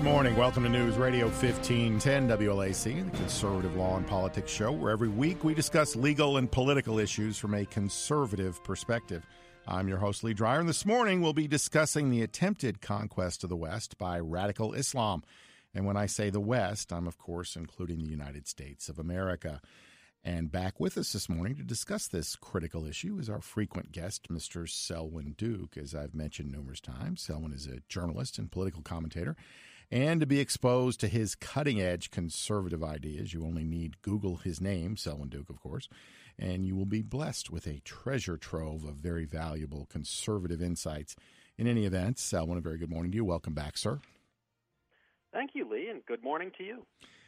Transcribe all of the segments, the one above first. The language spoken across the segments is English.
Good morning. Welcome to News Radio 1510 WLAC, the conservative law and politics show, where every week we discuss legal and political issues from a conservative perspective. I'm your host, Lee Dreyer, and this morning we'll be discussing the attempted conquest of the West by radical Islam. And when I say the West, I'm of course including the United States of America. And back with us this morning to discuss this critical issue is our frequent guest, Mr. Selwyn Duke. As I've mentioned numerous times, Selwyn is a journalist and political commentator and to be exposed to his cutting edge conservative ideas, you only need Google his name, Selwyn Duke, of course, and you will be blessed with a treasure trove of very valuable conservative insights. In any event, Selwyn, a very good morning to you. Welcome back, sir. Thank you, Lee, and good morning to you.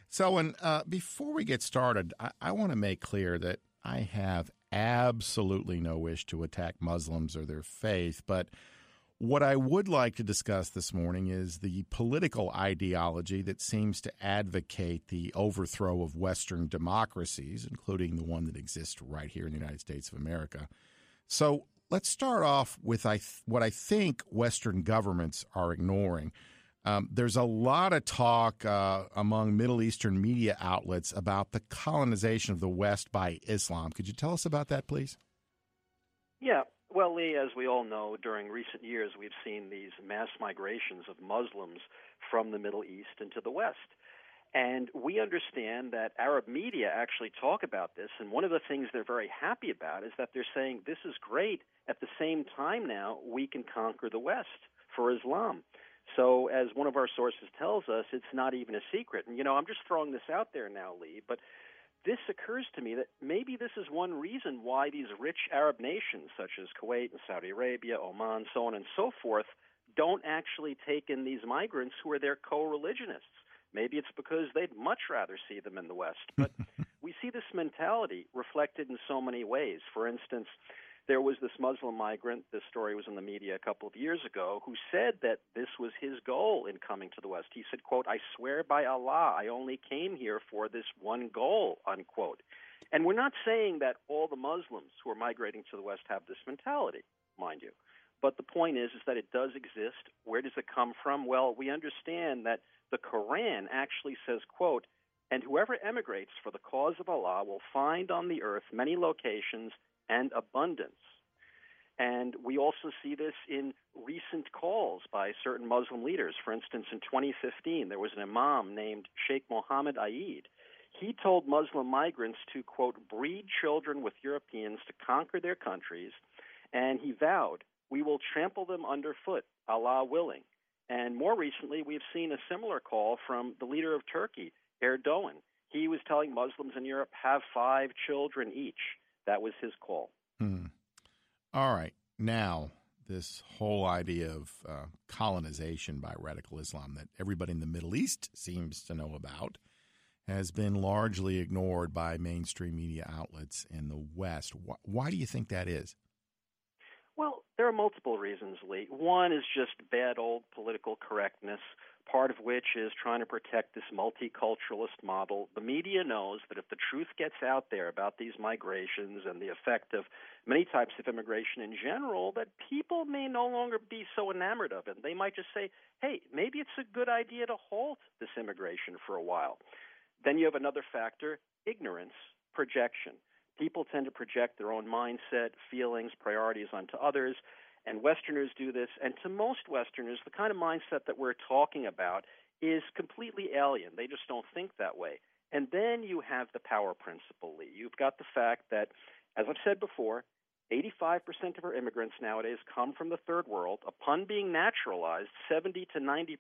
Selwyn, uh, before we get started, I, I want to make clear that I have absolutely no wish to attack Muslims or their faith, but what I would like to discuss this morning is the political ideology that seems to advocate the overthrow of Western democracies, including the one that exists right here in the United States of America. So let's start off with I th- what I think Western governments are ignoring. Um, there's a lot of talk uh, among Middle Eastern media outlets about the colonization of the West by Islam. Could you tell us about that, please? Yeah, well, Lee, as we all know, during recent years we've seen these mass migrations of Muslims from the Middle East into the West. And we understand that Arab media actually talk about this, and one of the things they're very happy about is that they're saying this is great. At the same time, now we can conquer the West for Islam. So, as one of our sources tells us, it's not even a secret. And, you know, I'm just throwing this out there now, Lee, but this occurs to me that maybe this is one reason why these rich Arab nations, such as Kuwait and Saudi Arabia, Oman, so on and so forth, don't actually take in these migrants who are their co religionists. Maybe it's because they'd much rather see them in the West. But we see this mentality reflected in so many ways. For instance, there was this Muslim migrant, this story was in the media a couple of years ago, who said that this was his goal in coming to the West. He said, quote, I swear by Allah, I only came here for this one goal, unquote. And we're not saying that all the Muslims who are migrating to the West have this mentality, mind you. But the point is, is that it does exist. Where does it come from? Well, we understand that the Quran actually says, quote, and whoever emigrates for the cause of Allah will find on the earth many locations and abundance. And we also see this in recent calls by certain Muslim leaders. For instance, in 2015, there was an imam named Sheikh Mohammed Ayed. He told Muslim migrants to, quote, breed children with Europeans to conquer their countries, and he vowed, we will trample them underfoot, Allah willing. And more recently, we've seen a similar call from the leader of Turkey, Erdogan. He was telling Muslims in Europe, have five children each. That was his call. Hmm. All right. Now, this whole idea of uh, colonization by radical Islam that everybody in the Middle East seems to know about has been largely ignored by mainstream media outlets in the West. Why, why do you think that is? Well, there are multiple reasons, Lee. One is just bad old political correctness part of which is trying to protect this multiculturalist model. The media knows that if the truth gets out there about these migrations and the effect of many types of immigration in general, that people may no longer be so enamored of it. They might just say, hey, maybe it's a good idea to halt this immigration for a while. Then you have another factor ignorance, projection. People tend to project their own mindset, feelings, priorities onto others and Westerners do this. And to most Westerners, the kind of mindset that we're talking about is completely alien. They just don't think that way. And then you have the power principle, Lee. You've got the fact that, as I've said before, 85% of our immigrants nowadays come from the third world. Upon being naturalized, 70 to 90%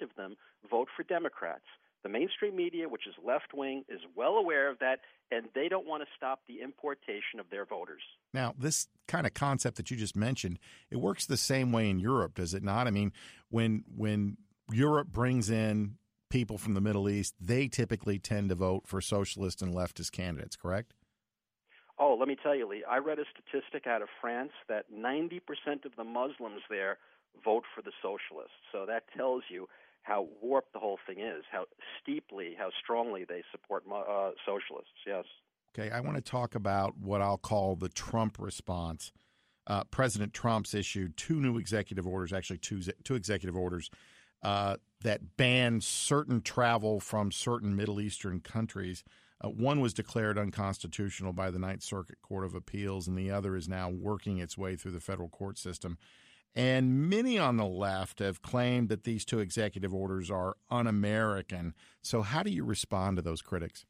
of them vote for Democrats. The mainstream media, which is left wing, is well aware of that, and they don't want to stop the importation of their voters. Now, this kind of concept that you just mentioned, it works the same way in Europe, does it not? I mean, when when Europe brings in people from the Middle East, they typically tend to vote for socialist and leftist candidates, correct? Oh, let me tell you, Lee, I read a statistic out of France that 90% of the Muslims there vote for the socialists. So that tells you how warped the whole thing is, how steeply, how strongly they support uh, socialists. Yes. Okay, I want to talk about what I'll call the Trump response. Uh, President Trump's issued two new executive orders, actually two two executive orders uh, that ban certain travel from certain Middle Eastern countries. Uh, one was declared unconstitutional by the Ninth Circuit Court of Appeals, and the other is now working its way through the federal court system. And many on the left have claimed that these two executive orders are un American. So, how do you respond to those critics?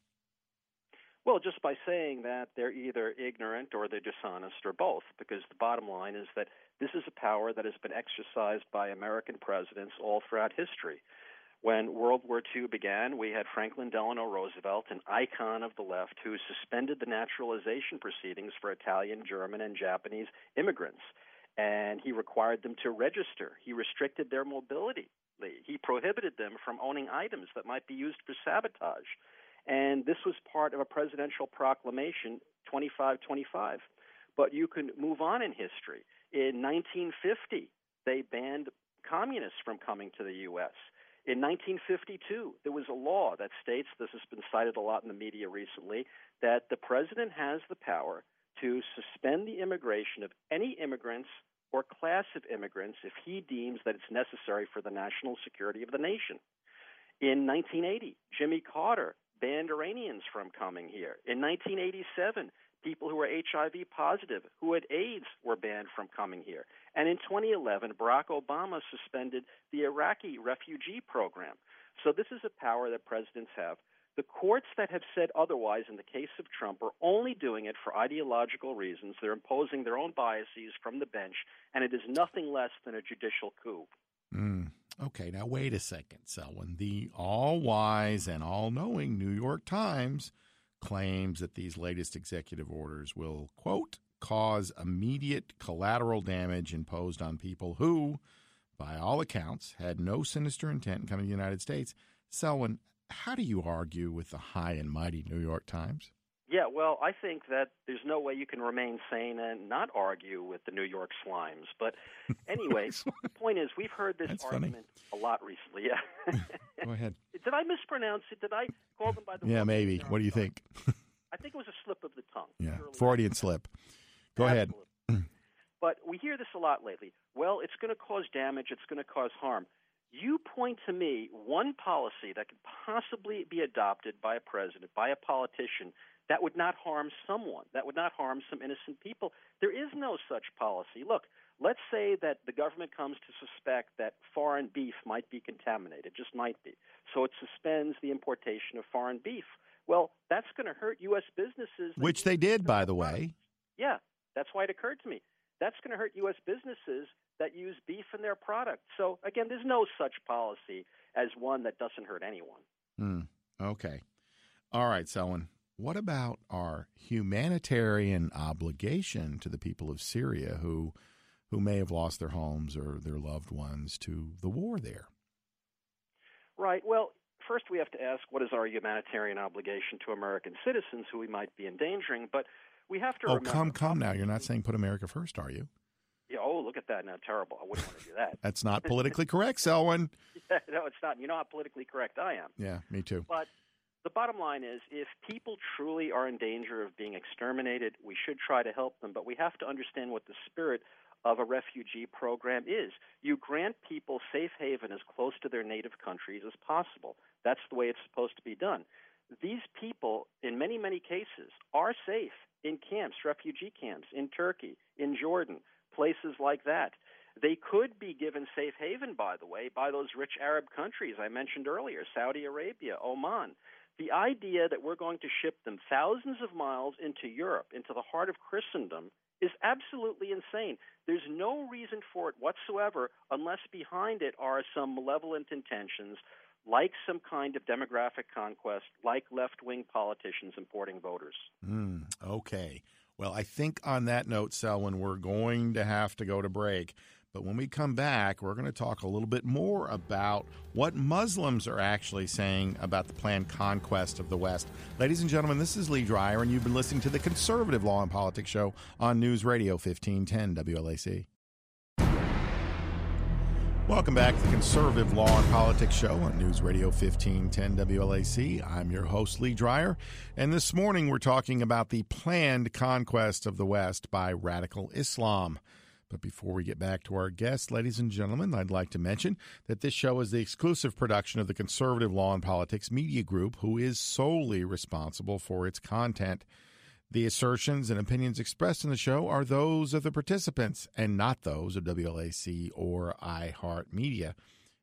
Well, just by saying that they're either ignorant or they're dishonest or both, because the bottom line is that this is a power that has been exercised by American presidents all throughout history. When World War II began, we had Franklin Delano Roosevelt, an icon of the left, who suspended the naturalization proceedings for Italian, German, and Japanese immigrants and he required them to register. He restricted their mobility. He prohibited them from owning items that might be used for sabotage. And this was part of a presidential proclamation 2525. But you can move on in history. In 1950, they banned communists from coming to the U.S. In 1952, there was a law that states, this has been cited a lot in the media recently, that the president has the power to suspend the immigration of any immigrants or class of immigrants if he deems that it's necessary for the national security of the nation. In 1980, Jimmy Carter banned Iranians from coming here. In 1987, people who were HIV positive, who had AIDS, were banned from coming here. And in 2011, Barack Obama suspended the Iraqi refugee program. So this is a power that presidents have the courts that have said otherwise in the case of Trump are only doing it for ideological reasons. They're imposing their own biases from the bench, and it is nothing less than a judicial coup. Mm. Okay, now wait a second, Selwyn. The all wise and all knowing New York Times claims that these latest executive orders will, quote, cause immediate collateral damage imposed on people who, by all accounts, had no sinister intent in coming to the United States. Selwyn, how do you argue with the high and mighty New York Times? Yeah, well, I think that there's no way you can remain sane and not argue with the New York Slimes. But anyway, the point is, we've heard this That's argument funny. a lot recently. Yeah. Go ahead. Did I mispronounce it? Did I call them by the? Yeah, maybe. What do you think? I think it was a slip of the tongue. Yeah, Freudian slip. Go Absolutely. ahead. but we hear this a lot lately. Well, it's going to cause damage. It's going to cause harm. You point to me one policy that could possibly be adopted by a president, by a politician, that would not harm someone, that would not harm some innocent people. There is no such policy. Look, let's say that the government comes to suspect that foreign beef might be contaminated, just might be. So it suspends the importation of foreign beef. Well, that's going to hurt U.S. businesses. Which they did, by the way. Yeah, that's why it occurred to me. That's going to hurt U.S. businesses that use beef in their product. So again, there's no such policy as one that doesn't hurt anyone. Hmm. Okay. All right, Selwyn. What about our humanitarian obligation to the people of Syria who who may have lost their homes or their loved ones to the war there? Right. Well, first we have to ask what is our humanitarian obligation to American citizens who we might be endangering, but we have to Oh, remember, come come now. You're not saying put America first, are you? Yeah, oh, look at that. Now, terrible. I wouldn't want to do that. That's not politically correct, Selwyn. Yeah, no, it's not. You know how politically correct I am. Yeah, me too. But the bottom line is if people truly are in danger of being exterminated, we should try to help them. But we have to understand what the spirit of a refugee program is. You grant people safe haven as close to their native countries as possible. That's the way it's supposed to be done. These people, in many, many cases, are safe in camps, refugee camps, in Turkey, in Jordan, places like that. They could be given safe haven, by the way, by those rich Arab countries I mentioned earlier Saudi Arabia, Oman. The idea that we're going to ship them thousands of miles into Europe, into the heart of Christendom, is absolutely insane. There's no reason for it whatsoever unless behind it are some malevolent intentions like some kind of demographic conquest, like left wing politicians importing voters. Mm, okay. Well, I think on that note, Selwyn, we're going to have to go to break. But when we come back, we're going to talk a little bit more about what Muslims are actually saying about the planned conquest of the West. Ladies and gentlemen, this is Lee Dreyer, and you've been listening to the Conservative Law and Politics Show on News Radio 1510 WLAC. Welcome back to the Conservative Law and Politics Show on News Radio 1510 WLAC. I'm your host, Lee Dreyer, and this morning we're talking about the planned conquest of the West by radical Islam. But before we get back to our guests, ladies and gentlemen, I'd like to mention that this show is the exclusive production of the Conservative Law and Politics Media Group, who is solely responsible for its content. The assertions and opinions expressed in the show are those of the participants and not those of WLAC or iHeartMedia.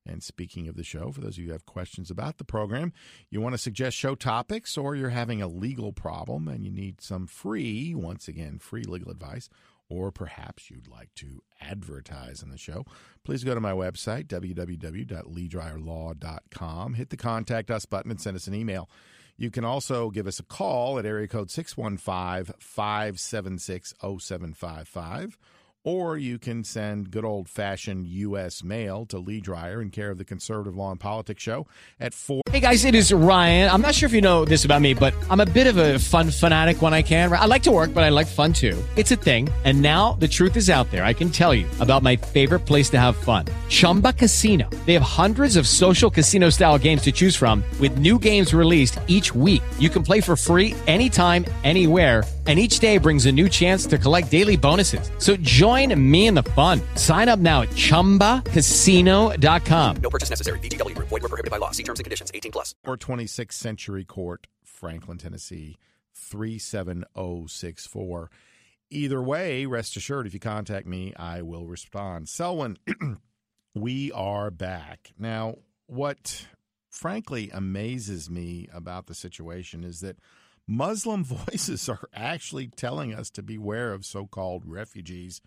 And speaking of the show, for those of you who have questions about the program, you want to suggest show topics, or you're having a legal problem and you need some free, once again, free legal advice, or perhaps you'd like to advertise in the show, please go to my website, www.leedryerlaw.com, hit the contact us button, and send us an email. You can also give us a call at area code 615 576 0755 or you can send good old fashioned U.S. mail to Lee Dreyer in care of the Conservative Law and Politics Show at 4. Hey guys, it is Ryan. I'm not sure if you know this about me, but I'm a bit of a fun fanatic when I can. I like to work, but I like fun too. It's a thing. And now the truth is out there. I can tell you about my favorite place to have fun Chumba Casino. They have hundreds of social casino style games to choose from, with new games released each week. You can play for free anytime, anywhere and each day brings a new chance to collect daily bonuses. So join me in the fun. Sign up now at ChumbaCasino.com. No purchase necessary. VGW. Void were prohibited by law. See terms and conditions. 18 plus. Or 26th Century Court, Franklin, Tennessee, 37064. Either way, rest assured, if you contact me, I will respond. Selwyn, we are back. Now, what frankly amazes me about the situation is that Muslim voices are actually telling us to beware of so called refugees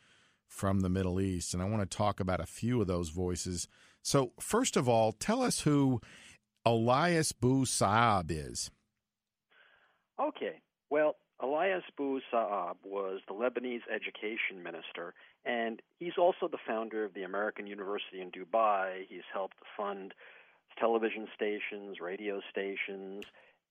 from the Middle East. And I want to talk about a few of those voices. So, first of all, tell us who Elias Bou Saab is. Okay. Well, Elias Bou Saab was the Lebanese education minister, and he's also the founder of the American University in Dubai. He's helped fund television stations, radio stations,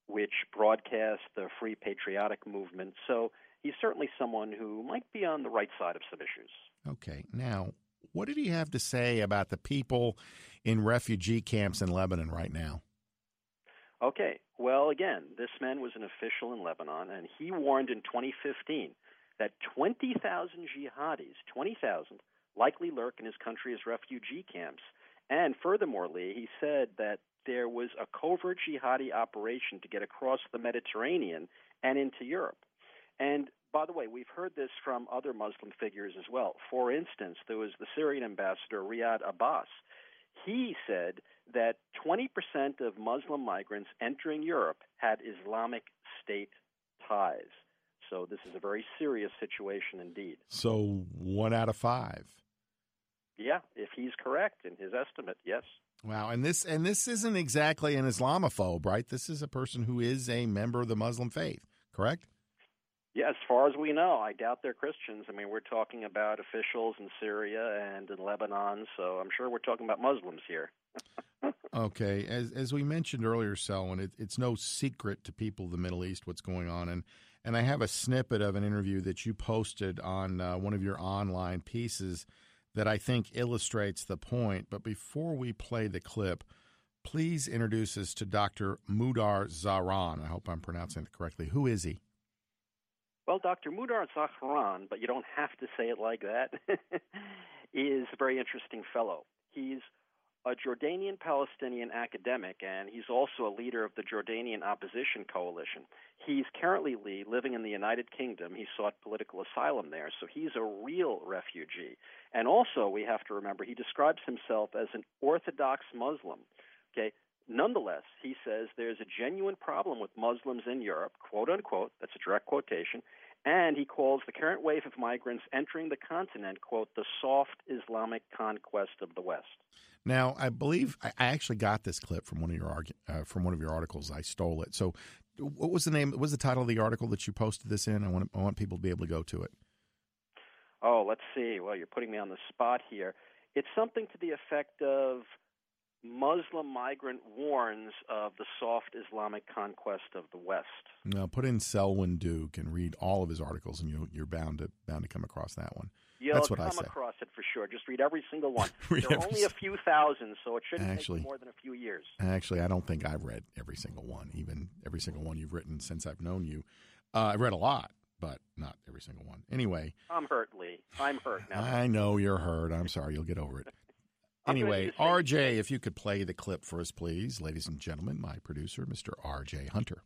which broadcast the free patriotic movement. So he's certainly someone who might be on the right side of some issues. Okay. Now, what did he have to say about the people in refugee camps in Lebanon right now? Okay. Well, again, this man was an official in Lebanon, and he warned in 2015 that 20,000 jihadis, 20,000, likely lurk in his country's refugee camps. And furthermore, Lee, he said that there was a covert jihadi operation to get across the Mediterranean and into Europe. And by the way, we've heard this from other Muslim figures as well. For instance, there was the Syrian ambassador Riyad Abbas. He said that 20% of Muslim migrants entering Europe had Islamic State ties. So this is a very serious situation indeed. So one out of five. Yeah, if he's correct in his estimate, yes. Wow, and this and this isn't exactly an Islamophobe, right? This is a person who is a member of the Muslim faith, correct? Yeah, as far as we know, I doubt they're Christians. I mean, we're talking about officials in Syria and in Lebanon, so I'm sure we're talking about Muslims here. okay, as as we mentioned earlier, Selwyn, it, it's no secret to people of the Middle East what's going on, and and I have a snippet of an interview that you posted on uh, one of your online pieces that I think illustrates the point. But before we play the clip, please introduce us to Dr. Mudar Zahran. I hope I'm pronouncing it correctly. Who is he? Well, Dr. Mudar Zahran, but you don't have to say it like that, is a very interesting fellow. He's a Jordanian Palestinian academic, and he's also a leader of the Jordanian Opposition Coalition. He's currently living in the United Kingdom. He sought political asylum there, so he's a real refugee. And also, we have to remember, he describes himself as an Orthodox Muslim. Okay, Nonetheless, he says there's a genuine problem with Muslims in Europe, quote unquote, that's a direct quotation, And he calls the current wave of migrants entering the continent, quote, the soft Islamic conquest of the West. Now, I believe I actually got this clip from one of your uh, from one of your articles. I stole it. So, what was the name? What was the title of the article that you posted this in? I want I want people to be able to go to it. Oh, let's see. Well, you're putting me on the spot here. It's something to the effect of Muslim migrant warns of the soft Islamic conquest of the West. Now, put in Selwyn Duke and read all of his articles, and you, are bound to bound to come across that one. You'll That's what come I say. across it for sure. Just read every single one. there are only a few thousand, so it shouldn't actually, take more than a few years. Actually, I don't think I've read every single one, even every single one you've written since I've known you. Uh, I've read a lot, but not every single one. Anyway, I'm hurt, Lee. I'm hurt now. I know you're hurt. I'm sorry. You'll get over it. Anyway, RJ, if you could play the clip for us, please, ladies and gentlemen, my producer, Mr. RJ Hunter.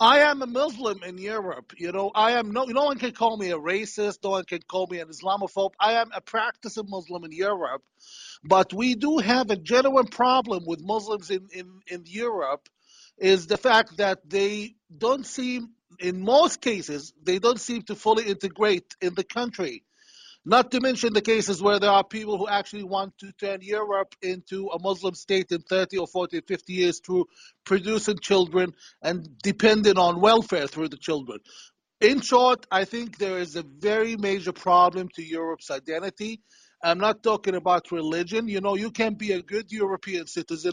I am a Muslim in Europe. You know, I am no no one can call me a racist, no one can call me an Islamophobe. I am a practicing Muslim in Europe. But we do have a genuine problem with Muslims in, in, in Europe is the fact that they don't seem in most cases they don't seem to fully integrate in the country. Not to mention the cases where there are people who actually want to turn Europe into a Muslim state in 30 or 40 or 50 years through producing children and depending on welfare through the children. In short, I think there is a very major problem to Europe's identity. I'm not talking about religion. You know, you can be a good European citizen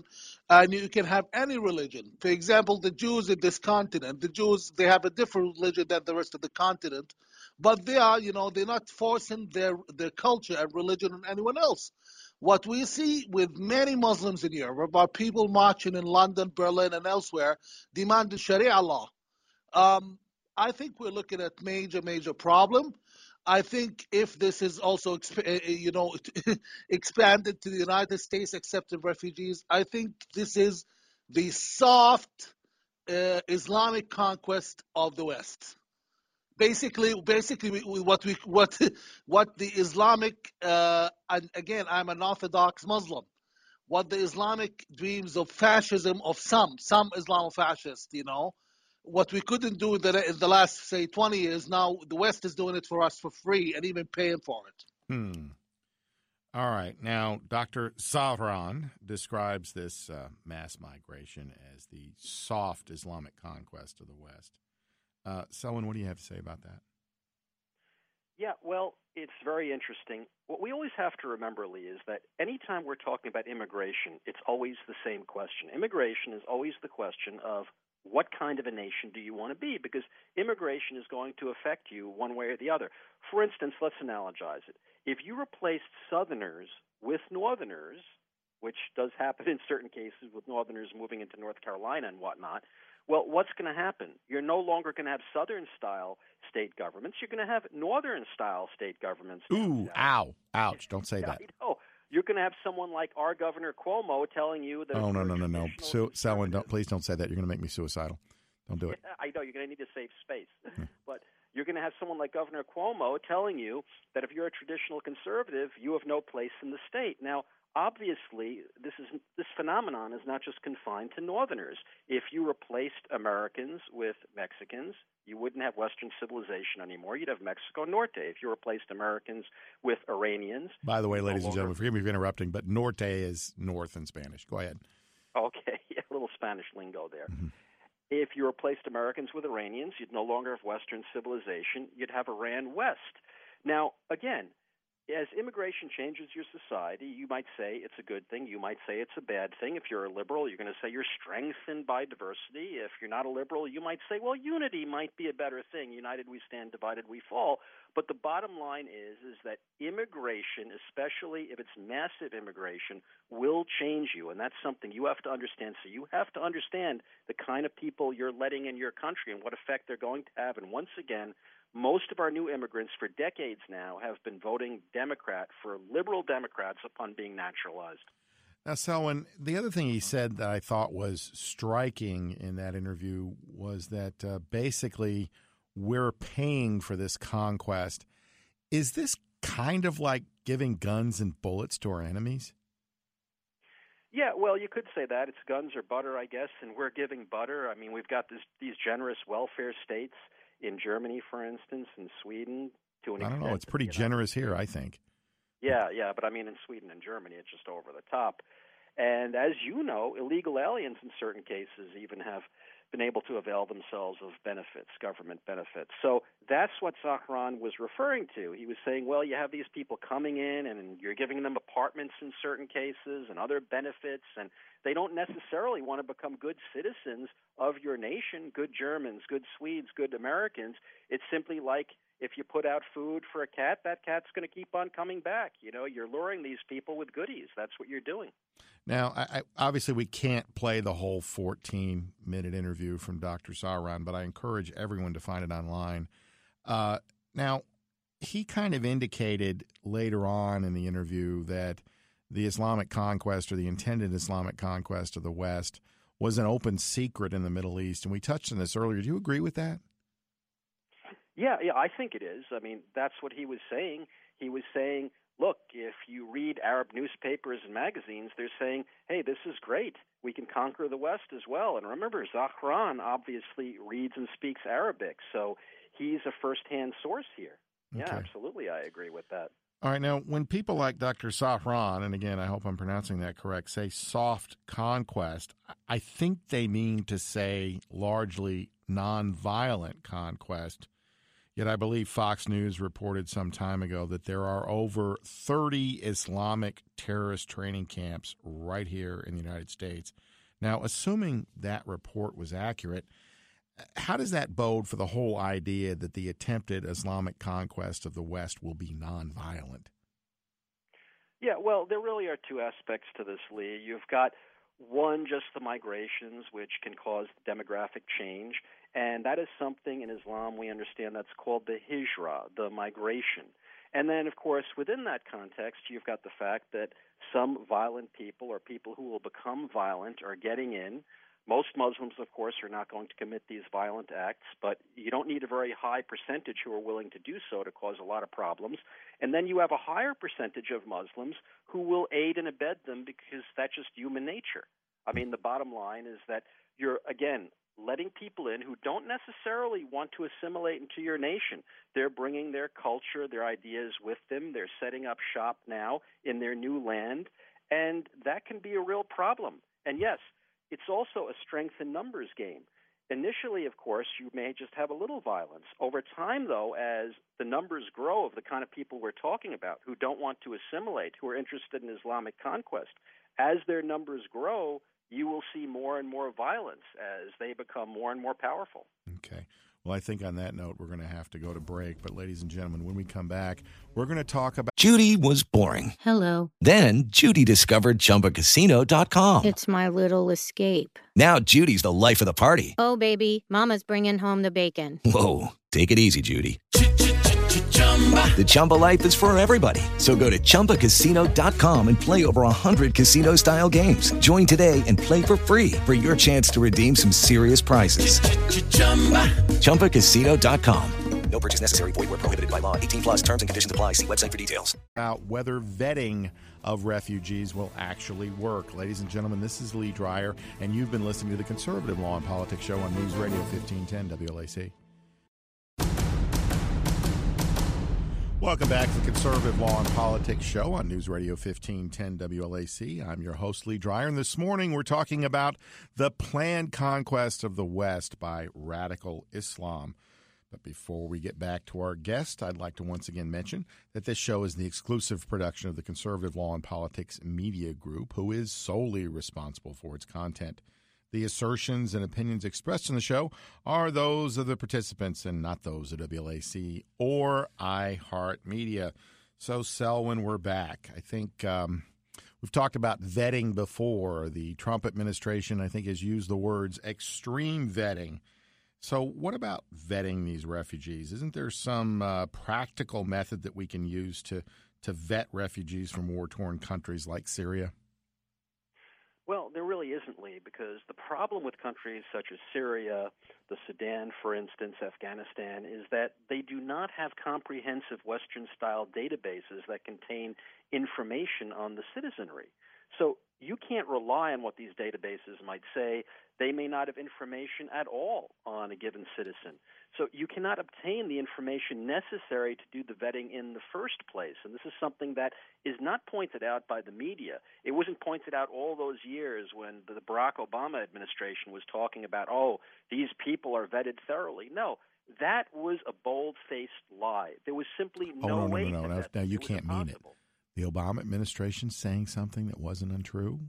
and you can have any religion. For example, the Jews in this continent, the Jews, they have a different religion than the rest of the continent but they are, you know, they're not forcing their their culture and religion on anyone else. What we see with many Muslims in Europe are people marching in London, Berlin, and elsewhere demanding Sharia law. Um, I think we're looking at major, major problem. I think if this is also, eh, eh, you know, expanded to the United States, accepting refugees, I think this is the soft uh, Islamic conquest of the West basically basically what we what what the Islamic uh, and again I'm an Orthodox Muslim. What the Islamic dreams of fascism of some some Islamofascists, you know, what we couldn't do in the, in the last say 20 years, now the West is doing it for us for free and even paying for it. Hmm. All right. Now, Dr. Savran describes this uh, mass migration as the soft Islamic conquest of the West. Uh, Selwyn, what do you have to say about that? Yeah, well, it's very interesting. What we always have to remember, Lee, is that anytime we're talking about immigration, it's always the same question. Immigration is always the question of what kind of a nation do you want to be? Because immigration is going to affect you one way or the other. For instance, let's analogize it. If you replaced Southerners with Northerners, which does happen in certain cases with Northerners moving into North Carolina and whatnot, well, what's going to happen? You're no longer going to have Southern style state governments. You're going to have Northern style state governments. Ooh, ow, ouch! Don't say that. Oh, you're going to have someone like our Governor Cuomo telling you that. Oh no no no no! So, Selwyn, don't please don't say that. You're going to make me suicidal. Don't do it. I know you're going to need to save space, hmm. but you're going to have someone like Governor Cuomo telling you that if you're a traditional conservative, you have no place in the state. Now, obviously this is this phenomenon is not just confined to northerners. If you replaced americans with mexicans you wouldn't have western civilization anymore. You'd have mexico norte. If you replaced americans with iranians by the way ladies and gentlemen forgive me for interrupting but norte is north in spanish. Go ahead. Okay a little spanish lingo there. Mm-hmm. if you replaced americans with iranians you'd no longer have western civilization. You'd have iran west. Now again as immigration changes your society, you might say it's a good thing. You might say it's a bad thing. If you're a liberal, you're going to say you're strengthened by diversity. If you're not a liberal, you might say, well, unity might be a better thing. United we stand, divided we fall. But the bottom line is is that immigration, especially if it's massive immigration, will change you, and that's something you have to understand. So you have to understand the kind of people you're letting in your country and what effect they're going to have. And once again, most of our new immigrants for decades now have been voting Democrat for liberal Democrats upon being naturalized. Now, Selwyn, the other thing he said that I thought was striking in that interview was that uh, basically we're paying for this conquest. Is this kind of like giving guns and bullets to our enemies? Yeah, well, you could say that. It's guns or butter, I guess, and we're giving butter. I mean, we've got this, these generous welfare states in Germany, for instance, in Sweden. To an I don't extent, know. It's pretty you know. generous here, I think. Yeah, yeah, but I mean, in Sweden and Germany, it's just over the top. And as you know, illegal aliens in certain cases even have been able to avail themselves of benefits, government benefits. So that's what Zahran was referring to. He was saying, well, you have these people coming in and you're giving them apartments in certain cases and other benefits, and they don't necessarily want to become good citizens of your nation, good Germans, good Swedes, good Americans. It's simply like if you put out food for a cat, that cat's going to keep on coming back. You know, you're luring these people with goodies. That's what you're doing. Now, I, I, obviously, we can't play the whole 14 minute interview from Dr. Sauron, but I encourage everyone to find it online. Uh, now, he kind of indicated later on in the interview that the Islamic conquest or the intended Islamic conquest of the West was an open secret in the Middle East. And we touched on this earlier. Do you agree with that? Yeah, yeah, I think it is. I mean, that's what he was saying. He was saying, look, if you read Arab newspapers and magazines, they're saying, hey, this is great. We can conquer the West as well. And remember, Zahran obviously reads and speaks Arabic, so he's a first-hand source here. Yeah, absolutely, I agree with that. All right, now when people like Dr. Safran, and again, I hope I'm pronouncing that correct, say soft conquest, I think they mean to say largely nonviolent conquest. Yet I believe Fox News reported some time ago that there are over 30 Islamic terrorist training camps right here in the United States. Now, assuming that report was accurate, how does that bode for the whole idea that the attempted Islamic conquest of the West will be nonviolent? Yeah, well, there really are two aspects to this, Lee. You've got one, just the migrations, which can cause demographic change, and that is something in Islam we understand that's called the hijra, the migration. And then, of course, within that context, you've got the fact that some violent people or people who will become violent are getting in. Most Muslims, of course, are not going to commit these violent acts, but you don't need a very high percentage who are willing to do so to cause a lot of problems. And then you have a higher percentage of Muslims who will aid and abet them because that's just human nature. I mean, the bottom line is that you're, again, letting people in who don't necessarily want to assimilate into your nation. They're bringing their culture, their ideas with them. They're setting up shop now in their new land, and that can be a real problem. And yes, it's also a strength in numbers game. Initially, of course, you may just have a little violence. Over time, though, as the numbers grow of the kind of people we're talking about who don't want to assimilate, who are interested in Islamic conquest, as their numbers grow, you will see more and more violence as they become more and more powerful. Okay. Well, I think on that note, we're going to have to go to break. But, ladies and gentlemen, when we come back, we're going to talk about. Judy was boring. Hello. Then Judy discovered ChumbaCasino.com. It's my little escape. Now Judy's the life of the party. Oh, baby, Mama's bringing home the bacon. Whoa, take it easy, Judy. The Chumba life is for everybody. So go to ChumbaCasino.com and play over 100 casino style games. Join today and play for free for your chance to redeem some serious prizes. ChumbaCasino.com. No purchase necessary. Void where prohibited by law. 18 plus terms and conditions apply. See website for details. about whether vetting of refugees will actually work. Ladies and gentlemen, this is Lee Dreyer, and you've been listening to the Conservative Law and Politics Show on News Radio 1510 WLAC. Welcome back to the Conservative Law and Politics Show on News Radio 1510 WLAC. I'm your host, Lee Dreyer, and this morning we're talking about the planned conquest of the West by radical Islam. But before we get back to our guest, I'd like to once again mention that this show is the exclusive production of the Conservative Law and Politics Media Group, who is solely responsible for its content. The assertions and opinions expressed in the show are those of the participants and not those of WLAC or iHeartMedia. So, Selwyn, we're back. I think um, we've talked about vetting before. The Trump administration, I think, has used the words extreme vetting. So, what about vetting these refugees? Isn't there some uh, practical method that we can use to, to vet refugees from war torn countries like Syria? Well, there isn't, Lee, because the problem with countries such as Syria, the Sudan, for instance, Afghanistan, is that they do not have comprehensive Western style databases that contain information on the citizenry. So you can't rely on what these databases might say. They may not have information at all on a given citizen. So you cannot obtain the information necessary to do the vetting in the first place. And this is something that is not pointed out by the media. It wasn't pointed out all those years when the Barack Obama administration was talking about, oh, these people are vetted thoroughly. No, that was a bold faced lie. There was simply oh, no, oh, no, no, way no, no, no. Now you can't mean it. The Obama administration saying something that wasn't untrue?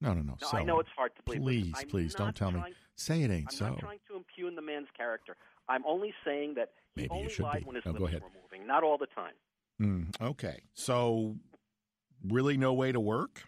No, no, no. No, so, I know it's hard to believe. Please, please don't tell me. Say it ain't I'm so. not trying to impugn the man's character. I'm only saying that he Maybe only lied be. when his No, lips were moving, not all the time. Mm, okay. So, really, no way to work?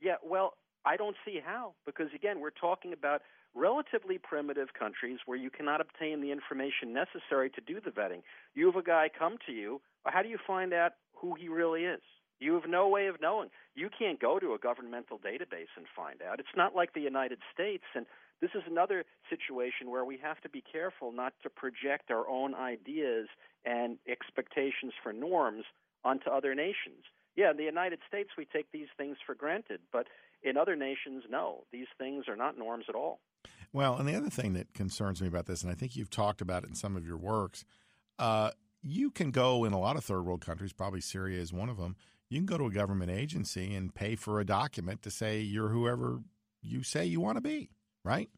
Yeah, well, I don't see how because again, we're talking about relatively primitive countries where you cannot obtain the information necessary to do the vetting. You have a guy come to you, how do you find out who he really is? You have no way of knowing. You can't go to a governmental database and find out. It's not like the United States and this is another situation where we have to be careful not to project our own ideas and expectations for norms onto other nations. Yeah, in the United States, we take these things for granted, but in other nations, no. These things are not norms at all. Well, and the other thing that concerns me about this, and I think you've talked about it in some of your works, uh, you can go in a lot of third world countries, probably Syria is one of them. You can go to a government agency and pay for a document to say you're whoever you say you want to be, right?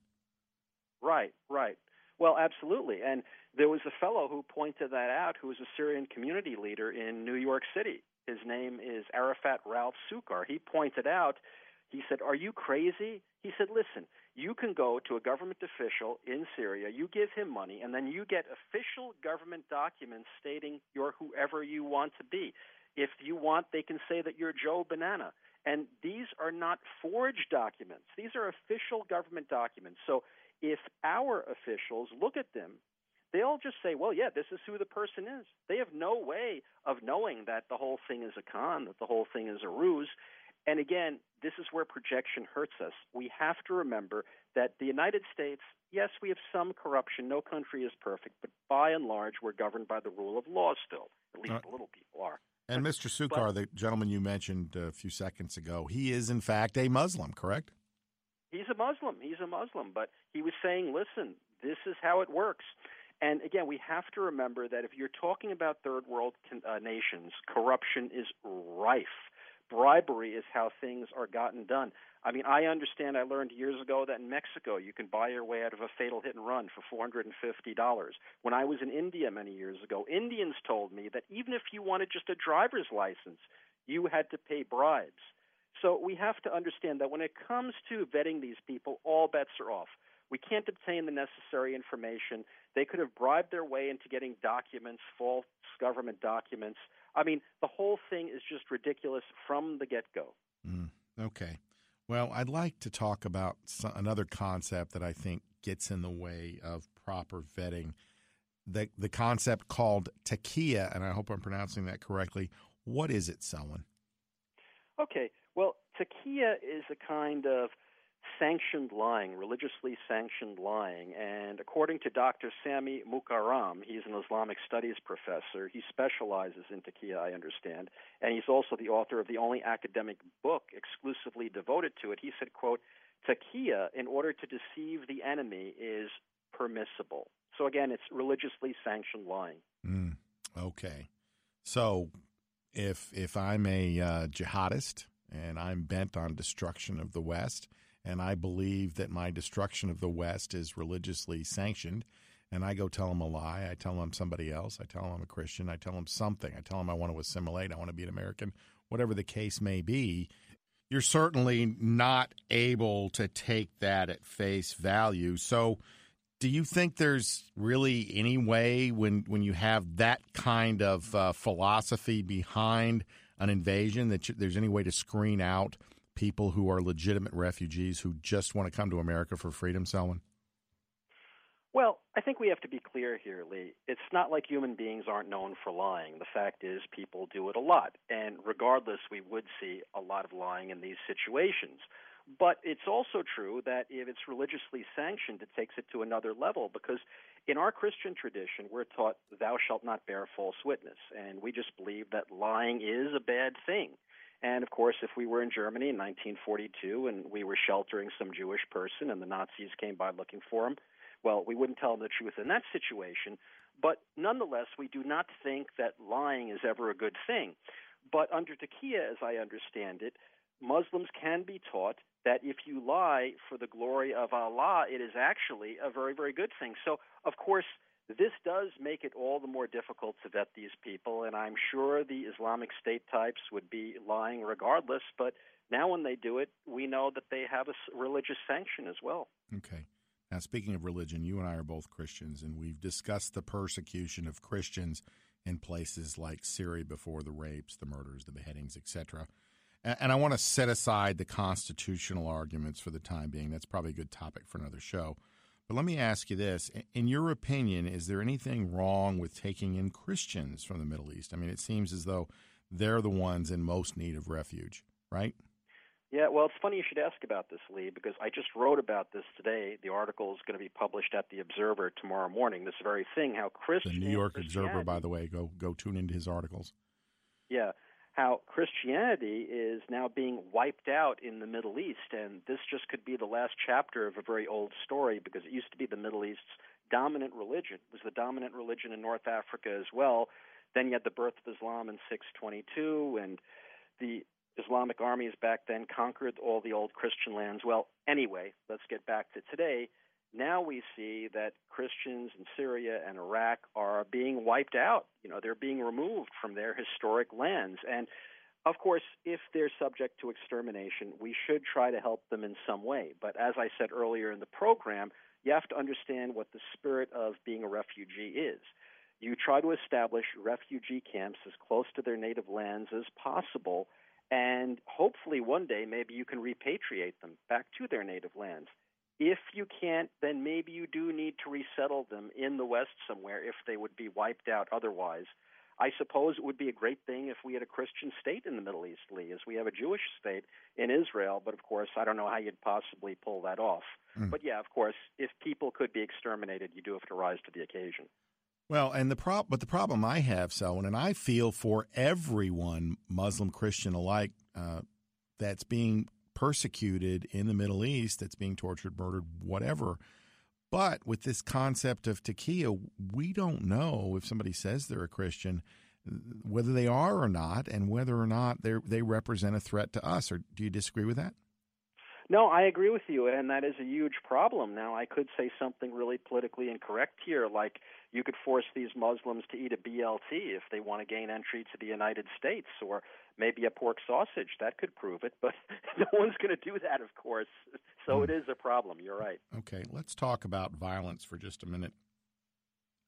Right, right. Well, absolutely. And there was a fellow who pointed that out who was a Syrian community leader in New York City. His name is Arafat Ralph Sukar. He pointed out, he said, Are you crazy? He said, Listen, you can go to a government official in Syria, you give him money, and then you get official government documents stating you're whoever you want to be. If you want, they can say that you're Joe Banana. And these are not forged documents, these are official government documents. So if our officials look at them, they all just say, well, yeah, this is who the person is. They have no way of knowing that the whole thing is a con, that the whole thing is a ruse. And again, this is where projection hurts us. We have to remember that the United States, yes, we have some corruption. No country is perfect, but by and large, we're governed by the rule of law still. At least Uh, the little people are. And Mr. Sukar, the gentleman you mentioned a few seconds ago, he is in fact a Muslim, correct? He's a Muslim. He's a Muslim. But he was saying, listen, this is how it works. And again, we have to remember that if you're talking about third world uh, nations, corruption is rife. Bribery is how things are gotten done. I mean, I understand. I learned years ago that in Mexico you can buy your way out of a fatal hit and run for four hundred and fifty dollars. When I was in India many years ago, Indians told me that even if you wanted just a driver's license, you had to pay bribes. So we have to understand that when it comes to vetting these people, all bets are off. We can't obtain the necessary information. They could have bribed their way into getting documents, false government documents. I mean, the whole thing is just ridiculous from the get go. Mm, okay. Well, I'd like to talk about another concept that I think gets in the way of proper vetting. The, the concept called taqiyya, and I hope I'm pronouncing that correctly. What is it, Selwyn? Okay. Well, taqiyya is a kind of sanctioned lying, religiously sanctioned lying. And according to Dr. Sami Makarem, he's an Islamic studies professor. He specializes in taqiyya, I understand, and he's also the author of the only academic book exclusively devoted to it. He said, quote, taqiyya, in order to deceive the enemy, is permissible. So again, it's religiously sanctioned lying. Mm, okay. So if if I'm a uh, jihadist and I'm bent on destruction of the West, and I believe that my destruction of the West is religiously sanctioned, and I go tell them a lie. I tell them I'm somebody else. I tell them I'm a Christian. I tell them something. I tell them I want to assimilate. I want to be an American. Whatever the case may be, you're certainly not able to take that at face value. So, do you think there's really any way when when you have that kind of uh, philosophy behind an invasion that you, there's any way to screen out people who are legitimate refugees who just want to come to America for freedom, Selwyn? Well, I think we have to be clear here, Lee. It's not like human beings aren't known for lying. The fact is, people do it a lot. And regardless, we would see a lot of lying in these situations. But it's also true that if it's religiously sanctioned, it takes it to another level because in our Christian tradition, we're taught, thou shalt not bear false witness. And we just believe that lying is a bad thing. And of course, if we were in Germany in 1942 and we were sheltering some Jewish person and the Nazis came by looking for him, well, we wouldn't tell them the truth in that situation. But nonetheless, we do not think that lying is ever a good thing. But under Taqiyya, as I understand it, Muslims can be taught that if you lie for the glory of Allah, it is actually a very, very good thing. So, of course, this does make it all the more difficult to vet these people, and I'm sure the Islamic State types would be lying regardless. But now, when they do it, we know that they have a religious sanction as well. Okay. Now, speaking of religion, you and I are both Christians, and we've discussed the persecution of Christians in places like Syria before the rapes, the murders, the beheadings, etc. And I want to set aside the constitutional arguments for the time being. That's probably a good topic for another show. But let me ask you this. In your opinion, is there anything wrong with taking in Christians from the Middle East? I mean, it seems as though they're the ones in most need of refuge, right? Yeah, well, it's funny you should ask about this, Lee, because I just wrote about this today. The article is going to be published at the Observer tomorrow morning. This very thing, how Christian the New York Observer, by the way, go go tune into his articles. Yeah, how Christianity is now being wiped out in the Middle East. And this just could be the last chapter of a very old story because it used to be the Middle East's dominant religion. It was the dominant religion in North Africa as well. Then you had the birth of Islam in 622, and the Islamic armies back then conquered all the old Christian lands. Well, anyway, let's get back to today. Now we see that Christians in Syria and Iraq are being wiped out. You know, they're being removed from their historic lands. And of course, if they're subject to extermination, we should try to help them in some way. But as I said earlier in the program, you have to understand what the spirit of being a refugee is. You try to establish refugee camps as close to their native lands as possible, and hopefully one day maybe you can repatriate them back to their native lands. If you can't, then maybe you do need to resettle them in the West somewhere if they would be wiped out otherwise. I suppose it would be a great thing if we had a Christian state in the Middle East, Lee, as we have a Jewish state in Israel. But of course, I don't know how you'd possibly pull that off. Mm. But yeah, of course, if people could be exterminated, you do have to rise to the occasion. Well, and the prob- but the problem I have, Selwyn, and I feel for everyone, Muslim, Christian alike, uh, that's being persecuted in the Middle East, that's being tortured, murdered, whatever. But with this concept of taqiyya, we don't know if somebody says they're a Christian whether they are or not, and whether or not they they represent a threat to us. Or do you disagree with that? No, I agree with you, and that is a huge problem. Now, I could say something really politically incorrect here, like you could force these Muslims to eat a BLT if they want to gain entry to the United States, or maybe a pork sausage. That could prove it, but no one's going to do that, of course. So mm. it is a problem. You're right. Okay, let's talk about violence for just a minute.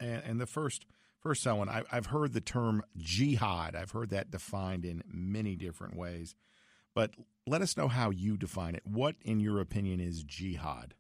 And, and the first, first, someone I, I've heard the term jihad. I've heard that defined in many different ways. But let us know how you define it. What, in your opinion, is jihad?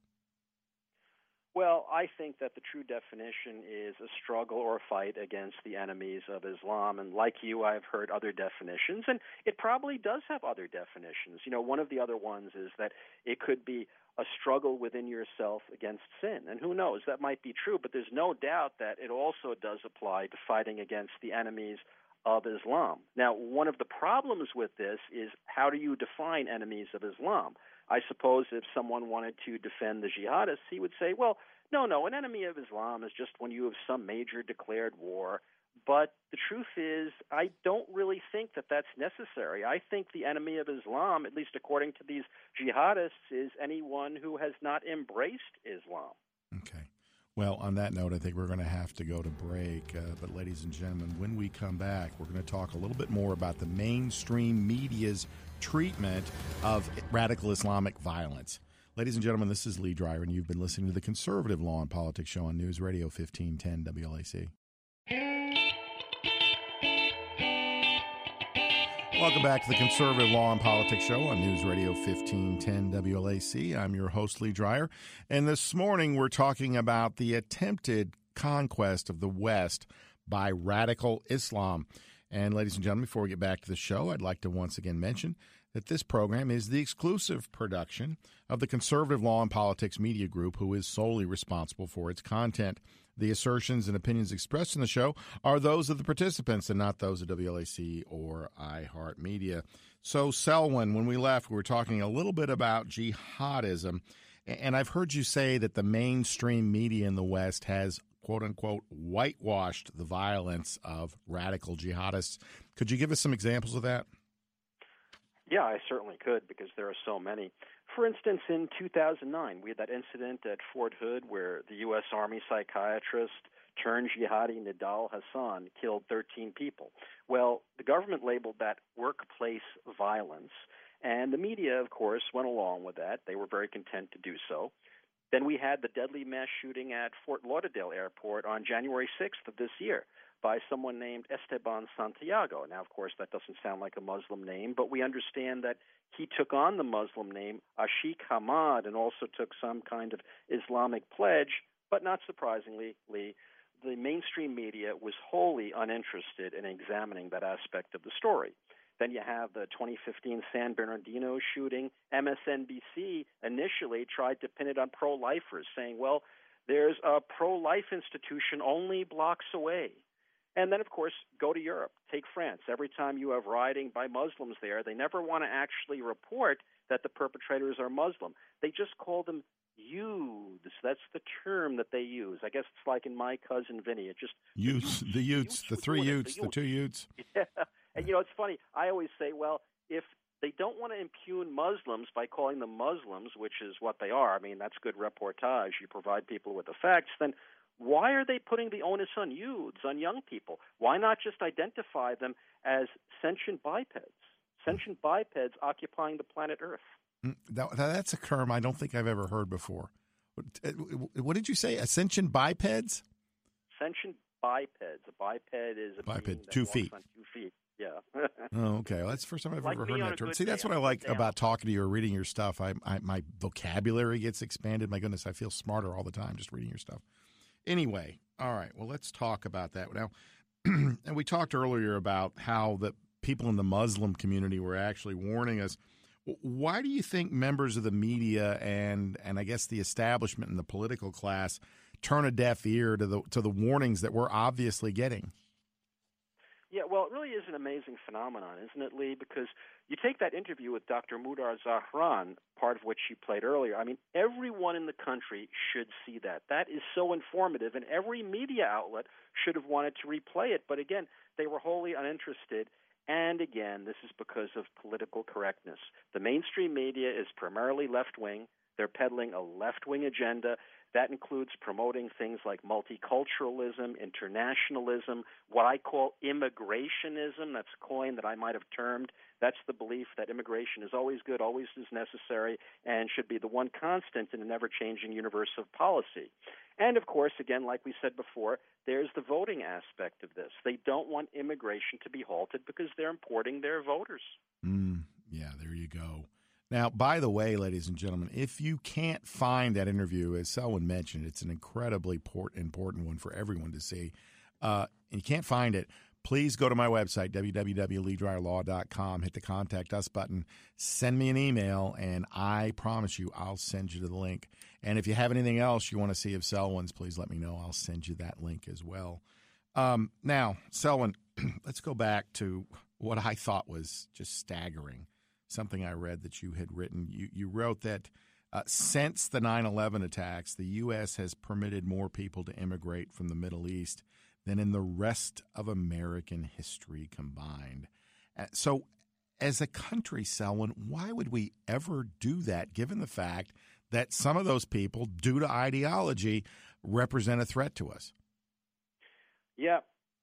Well, I think that the true definition is a struggle or a fight against the enemies of Islam. And like you, I've heard other definitions, and it probably does have other definitions. You know, one of the other ones is that it could be a struggle within yourself against sin. And who knows, that might be true, but there's no doubt that it also does apply to fighting against the enemies of Islam. Now, one of the problems with this is how do you define enemies of Islam? I suppose if someone wanted to defend the jihadists, he would say, well, no, no, an enemy of Islam is just when you have some major declared war. But the truth is, I don't really think that that's necessary. I think the enemy of Islam, at least according to these jihadists, is anyone who has not embraced Islam. Okay. Well, on that note, I think we're going to have to go to break. Uh, but, ladies and gentlemen, when we come back, we're going to talk a little bit more about the mainstream media's treatment of radical Islamic violence. Ladies and gentlemen, this is Lee Dreyer, and you've been listening to the Conservative Law and Politics Show on News Radio 1510 WLAC. Welcome back to the Conservative Law and Politics Show on News Radio 1510 WLAC. I'm your host, Lee Dreyer. And this morning we're talking about the attempted conquest of the West by radical Islam. And, ladies and gentlemen, before we get back to the show, I'd like to once again mention that this program is the exclusive production of the Conservative Law and Politics Media Group, who is solely responsible for its content. The assertions and opinions expressed in the show are those of the participants and not those of WLAC or iHeartMedia. So, Selwyn, when we left, we were talking a little bit about jihadism. And I've heard you say that the mainstream media in the West has quote unquote whitewashed the violence of radical jihadists. Could you give us some examples of that? Yeah, I certainly could because there are so many. For instance, in 2009, we had that incident at Fort Hood where the U.S. Army psychiatrist turned jihadi Nidal Hasan killed 13 people. Well, the government labeled that workplace violence, and the media, of course, went along with that. They were very content to do so. Then we had the deadly mass shooting at Fort Lauderdale Airport on January 6th of this year by someone named Esteban Santiago. Now, of course, that doesn't sound like a Muslim name, but we understand that he took on the Muslim name Ashik Hamad and also took some kind of Islamic pledge. But not surprisingly, Lee, the mainstream media was wholly uninterested in examining that aspect of the story. Then you have the 2015 San Bernardino shooting. MSNBC initially tried to pin it on pro lifers, saying, well, there's a pro life institution only blocks away. And then, of course, go to Europe, take France. Every time you have rioting by Muslims there, they never want to actually report that the perpetrators are Muslim. They just call them youths. That's the term that they use. I guess it's like in my cousin Vinny. It just youths, the youths, the three youths, the two youths. Yeah, you know it's funny. I always say, well, if they don't want to impugn Muslims by calling them Muslims, which is what they are. I mean, that's good reportage. You provide people with the facts. Then why are they putting the onus on youths, on young people? Why not just identify them as sentient bipeds, sentient bipeds occupying the planet Earth? Mm, that, that's a term I don't think I've ever heard before. What did you say? Ascension bipeds? Sentient bipeds. A biped is a biped, two feet. two feet. Yeah. oh, okay. Well, that's the first time I've like ever heard that term. See, that's what I like down. about talking to you or reading your stuff. I, I, my vocabulary gets expanded. My goodness, I feel smarter all the time just reading your stuff. Anyway, all right. Well, let's talk about that now. and we talked earlier about how the people in the Muslim community were actually warning us. Why do you think members of the media and and I guess the establishment and the political class turn a deaf ear to the to the warnings that we're obviously getting? Yeah, well, it really is an amazing phenomenon, isn't it, Lee? Because you take that interview with Dr. Mudar Zahran, part of which you played earlier. I mean, everyone in the country should see that. That is so informative, and every media outlet should have wanted to replay it. But again, they were wholly uninterested. And again, this is because of political correctness. The mainstream media is primarily left wing. They're peddling a left wing agenda. That includes promoting things like multiculturalism, internationalism, what I call immigrationism. That's a coin that I might have termed. That's the belief that immigration is always good, always is necessary, and should be the one constant in an ever changing universe of policy. And of course, again, like we said before, there's the voting aspect of this. They don't want immigration to be halted because they're importing their voters. Mm, yeah, there you go. Now, by the way, ladies and gentlemen, if you can't find that interview, as Selwyn mentioned, it's an incredibly important one for everyone to see. Uh, and you can't find it, please go to my website, www.leedryerlaw.com, hit the contact us button, send me an email, and I promise you I'll send you the link. And if you have anything else you want to see of Selwyn's, please let me know. I'll send you that link as well. Um, now, Selwyn, let's go back to what I thought was just staggering something I read that you had written. You, you wrote that uh, since the 9 11 attacks, the U.S. has permitted more people to immigrate from the Middle East than in the rest of American history combined. Uh, so, as a country, Selwyn, why would we ever do that given the fact that some of those people, due to ideology, represent a threat to us? Yeah,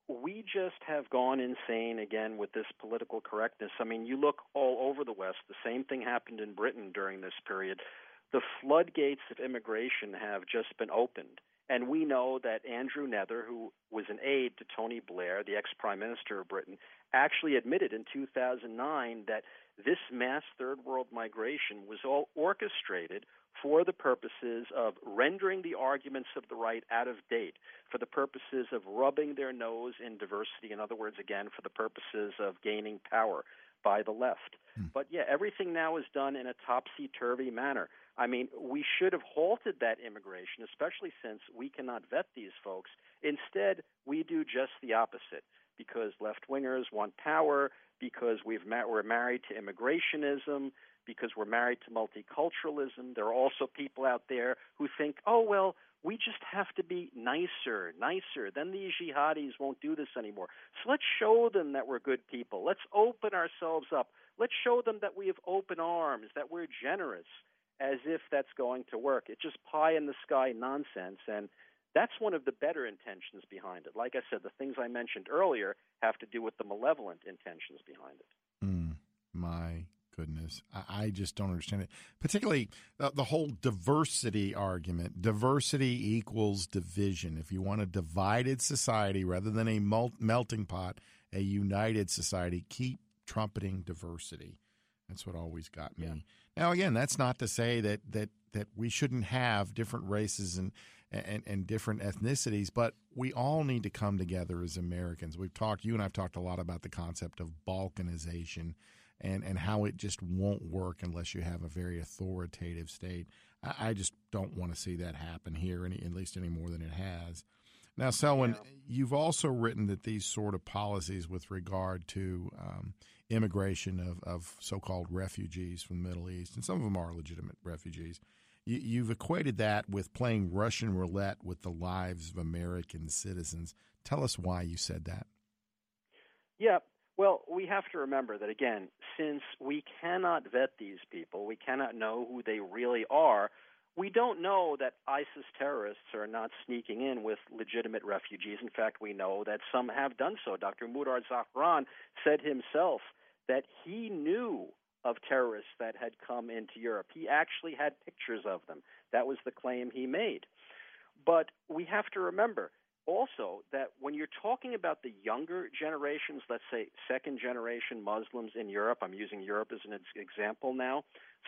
we just have gone insane again with this political correctness. I mean, you look all over the West, the same thing happened in Britain during this period. The floodgates of immigration have just been opened. And we know that Andrew Neather, who was an aide to Tony Blair, the ex prime minister of Britain, actually admitted in 2009 that this mass third world migration was all orchestrated for the purposes of rendering the arguments of the right out of date, for the purposes of rubbing their nose in diversity, in other words, again, for the purposes of gaining power by the left. Hmm. But yeah, everything now is done in a topsy turvy manner. I mean, we should have halted that immigration, especially since we cannot vet these folks. Instead, we do just the opposite because left wingers want power, because we've ma- we're married to immigrationism, because we're married to multiculturalism. There are also people out there who think, oh, well, we just have to be nicer, nicer. Then these jihadis won't do this anymore. So let's show them that we're good people. Let's open ourselves up. Let's show them that we have open arms, that we're generous, as if that's going to work. It's just pie in the sky nonsense. And that's one of the better intentions behind it. Like I said, the things I mentioned earlier have to do with the malevolent intentions behind it. Mm, my goodness. I, I, just don't understand it. Particularly the, the, whole diversity argument. Diversity equals division. If you want a divided society rather than a melting pot, a united society, keep trumpeting diversity. That's what always got me. Yeah. Now, again, that's not to say that that that we shouldn't have different races and, and and different ethnicities, but we all need to come together as Americans. We've talked, you and I've talked a lot about the concept of balkanization and, and how it just won't work unless you have a very authoritative state. I, I just don't want to see that happen here, any, at least any more than it has. Now, Selwyn, yeah. you've also written that these sort of policies with regard to um, immigration of, of so called refugees from the Middle East, and some of them are legitimate refugees, you, you've equated that with playing Russian roulette with the lives of American citizens. Tell us why you said that. Yeah, well, we have to remember that again, since we cannot vet these people, we cannot know who they really are. We don't know that ISIS terrorists are not sneaking in with legitimate refugees. In fact, we know that some have done so. Dr. Mudar Zahran said himself that he knew of terrorists that had come into Europe. He actually had pictures of them. That was the claim he made. But we have to remember also that when you're talking about the younger generations, let's say second generation Muslims in Europe, I'm using Europe as an example now,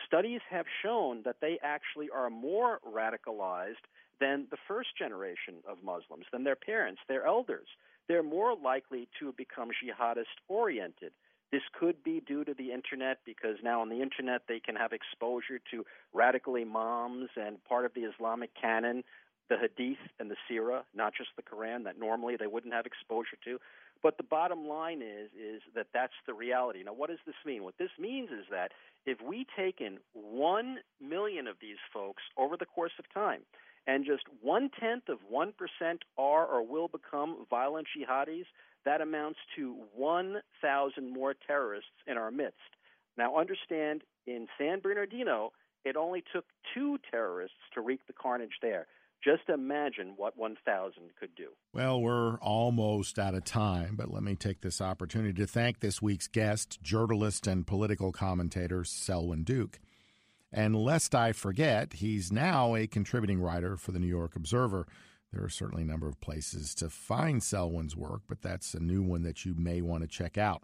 studies have shown that they actually are more radicalized than the first generation of Muslims, than their parents, their elders. They're more likely to become jihadist oriented. This could be due to the internet because now on the internet they can have exposure to radical imams and part of the Islamic canon the Hadith and the Sirah, not just the Quran, that normally they wouldn't have exposure to. But the bottom line is is that that's the reality. Now, what does this mean? What this means is that if we take in one million of these folks over the course of time, and just one tenth of one percent are or will become violent jihadis, that amounts to one thousand more terrorists in our midst. Now, understand in San Bernardino, it only took two terrorists to wreak the carnage there. Just imagine what 1,000 could do. Well, we're almost out of time, but let me take this opportunity to thank this week's guest, journalist and political commentator Selwyn Duke. And lest I forget, he's now a contributing writer for the New York Observer. There are certainly a number of places to find Selwyn's work, but that's a new one that you may want to check out.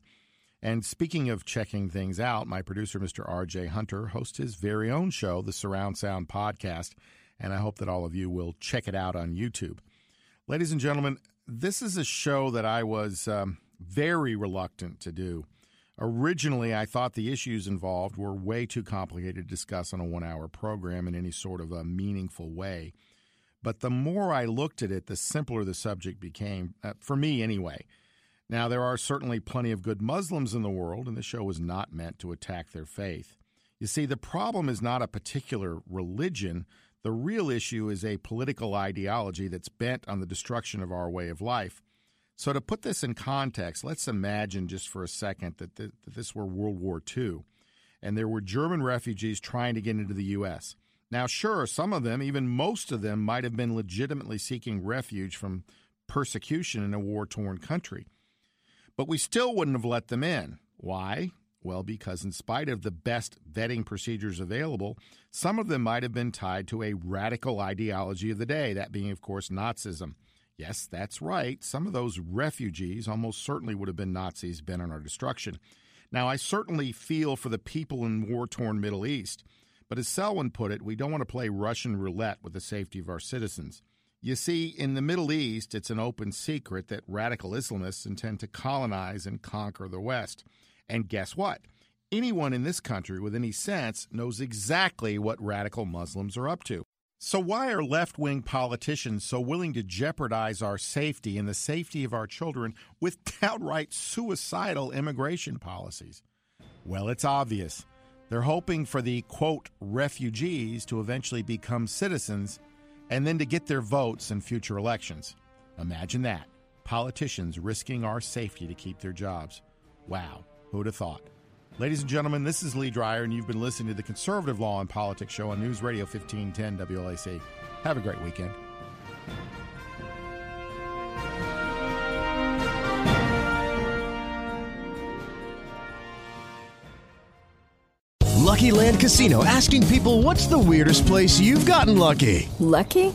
And speaking of checking things out, my producer, Mr. R.J. Hunter, hosts his very own show, the Surround Sound Podcast and I hope that all of you will check it out on YouTube. Ladies and gentlemen, this is a show that I was um, very reluctant to do. Originally, I thought the issues involved were way too complicated to discuss on a one hour program in any sort of a meaningful way. But the more I looked at it, the simpler the subject became, uh, for me anyway. Now, there are certainly plenty of good Muslims in the world, and the show was not meant to attack their faith. You see, the problem is not a particular religion, the real issue is a political ideology that's bent on the destruction of our way of life. So, to put this in context, let's imagine just for a second that, th- that this were World War II and there were German refugees trying to get into the U.S. Now, sure, some of them, even most of them, might have been legitimately seeking refuge from persecution in a war torn country. But we still wouldn't have let them in. Why? Well, because in spite of the best vetting procedures available, some of them might have been tied to a radical ideology of the day, that being, of course, Nazism. Yes, that's right. Some of those refugees almost certainly would have been Nazis bent on our destruction. Now, I certainly feel for the people in war torn Middle East, but as Selwyn put it, we don't want to play Russian roulette with the safety of our citizens. You see, in the Middle East, it's an open secret that radical Islamists intend to colonize and conquer the West. And guess what? anyone in this country with any sense knows exactly what radical Muslims are up to. So, why are left wing politicians so willing to jeopardize our safety and the safety of our children with downright suicidal immigration policies? Well, it's obvious. They're hoping for the quote refugees to eventually become citizens and then to get their votes in future elections. Imagine that. Politicians risking our safety to keep their jobs. Wow, who'd have thought? Ladies and gentlemen, this is Lee Dreyer, and you've been listening to the Conservative Law and Politics Show on News Radio 1510 WLAC. Have a great weekend. Lucky Land Casino asking people what's the weirdest place you've gotten lucky? Lucky?